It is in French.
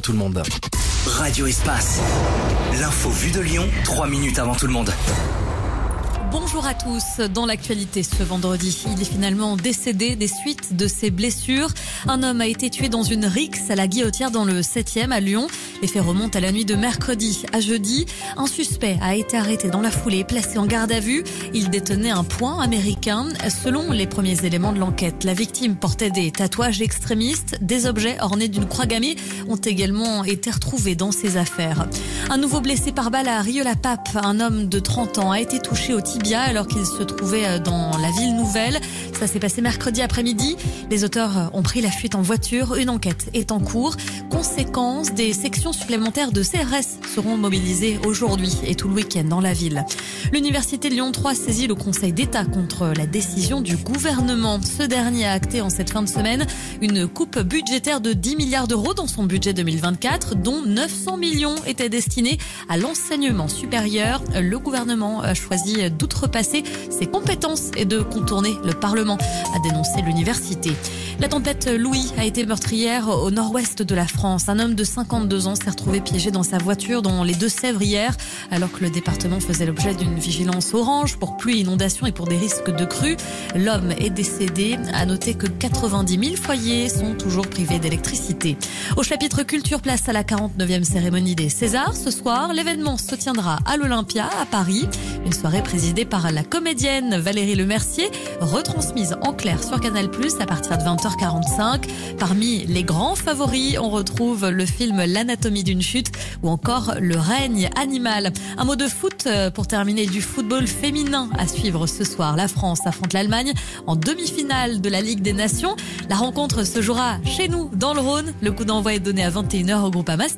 tout le monde. Radio Espace. L'info vue de Lyon, 3 minutes avant tout le monde. Bonjour à tous. Dans l'actualité ce vendredi, il est finalement décédé des suites de ses blessures. Un homme a été tué dans une rixe à la guillotière dans le 7e à Lyon. Les faits remontent à la nuit de mercredi à jeudi. Un suspect a été arrêté dans la foulée, placé en garde à vue. Il détenait un point américain. Selon les premiers éléments de l'enquête, la victime portait des tatouages extrémistes. Des objets ornés d'une croix gammée ont également été retrouvés dans ses affaires. Un nouveau blessé par balle à Rieux-la-Pape. Un homme de 30 ans a été touché au alors qu'il se trouvait euh, dans la ville nouvelle. Ça s'est passé mercredi après-midi. Les auteurs ont pris la fuite en voiture. Une enquête est en cours. Conséquence, des sections supplémentaires de CRS seront mobilisées aujourd'hui et tout le week-end dans la ville. L'Université Lyon 3 saisit le Conseil d'État contre la décision du gouvernement. Ce dernier a acté en cette fin de semaine une coupe budgétaire de 10 milliards d'euros dans son budget 2024, dont 900 millions étaient destinés à l'enseignement supérieur. Le gouvernement a choisi d'outrepasser ses compétences et de contourner le Parlement, a dénoncé l'université. La tempête Louis a été meurtrière au nord-ouest de la France. Un homme de 52 ans s'est retrouvé piégé dans sa voiture dans les Deux-Sèvres hier, alors que le département faisait l'objet d'une vigilance orange pour pluie, inondation et pour des risques de crue. L'homme est décédé. À noter que 90 000 foyers sont toujours privés d'électricité. Au chapitre culture, place à la 49e cérémonie des Césars. Ce soir, l'événement se tiendra à l'Olympia, à Paris. Une soirée présidée par la comédienne Valérie Lemercier, retransmise en clair sur Canal+, à partir de 20h45. Parmi les grands favoris, on retrouve le film L'anatomie d'une chute ou encore Le règne animal. Un mot de foot euh, pour terminer du football féminin à suivre ce soir. La France affronte l'Allemagne en demi-finale de la Ligue des Nations. La rencontre se jouera chez nous, dans le Rhône. Le coup d'envoi est donné à 21h au groupe Amas.